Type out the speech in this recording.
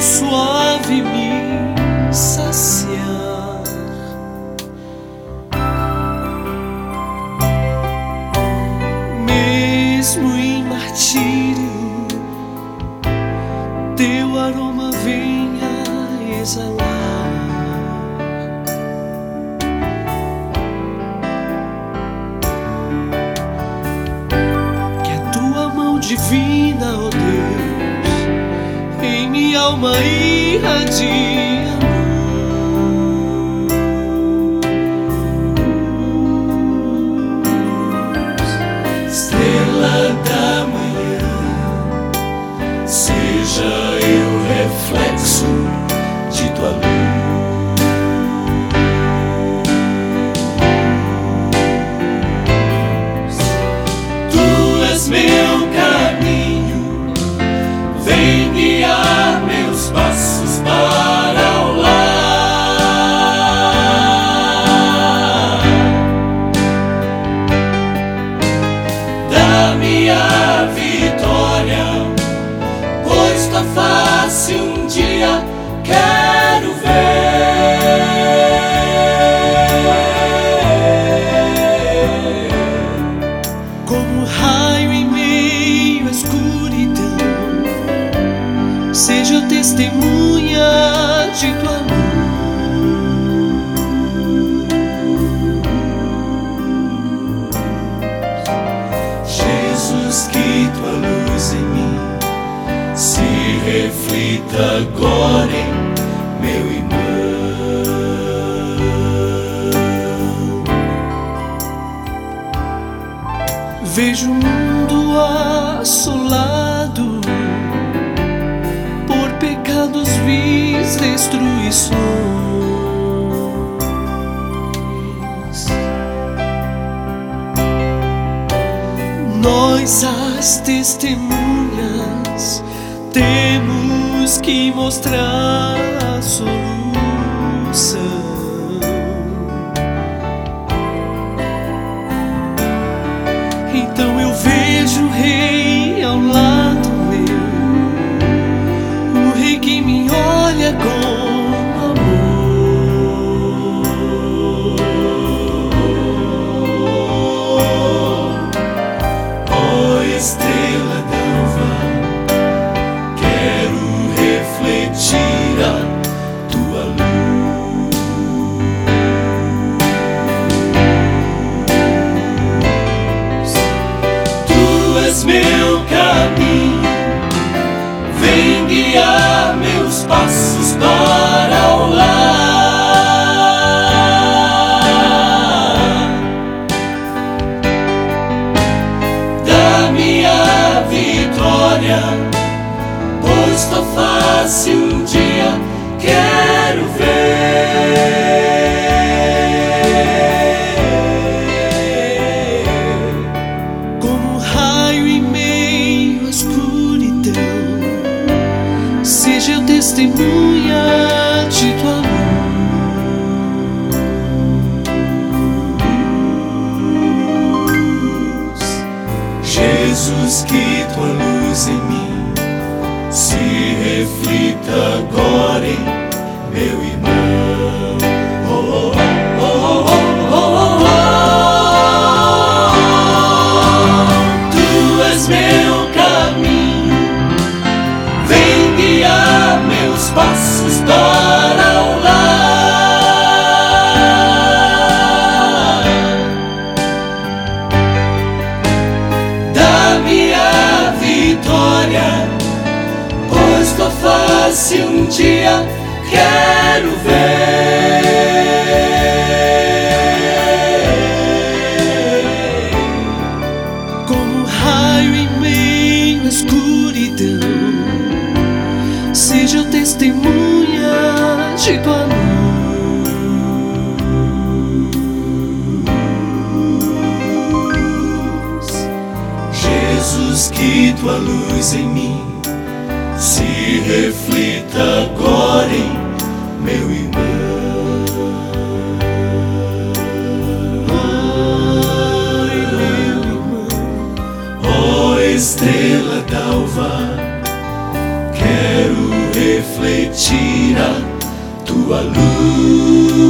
suave me saciar. Mesmo em martírio, teu aroma venha exalar. Que a tua mão divina, em alma irradia. Estrela da manhã, seja eu reflexo tua face um dia quero ver. Como raio em meio à escuridão, seja testemunha de tua Jesus, agora meu irmão. Vejo o mundo assolado por pecados vis destruições. Nós, as testemunhas, temos que mostrar a solução. Então eu vejo o rei ao lado vem guiar meus passos para o lar. da minha vitória, pois tua face um dia quero Seja testemunha de tua luz. Jesus, que tua luz em mim se reflita agora em meu irmão. Passos para o lar. da minha vitória, pois tua face um dia quero ver. Jesus, que tua luz em mim se reflita agora em meu irmão. Meu irmão. Estrela d'alva, quero refletir a tua luz.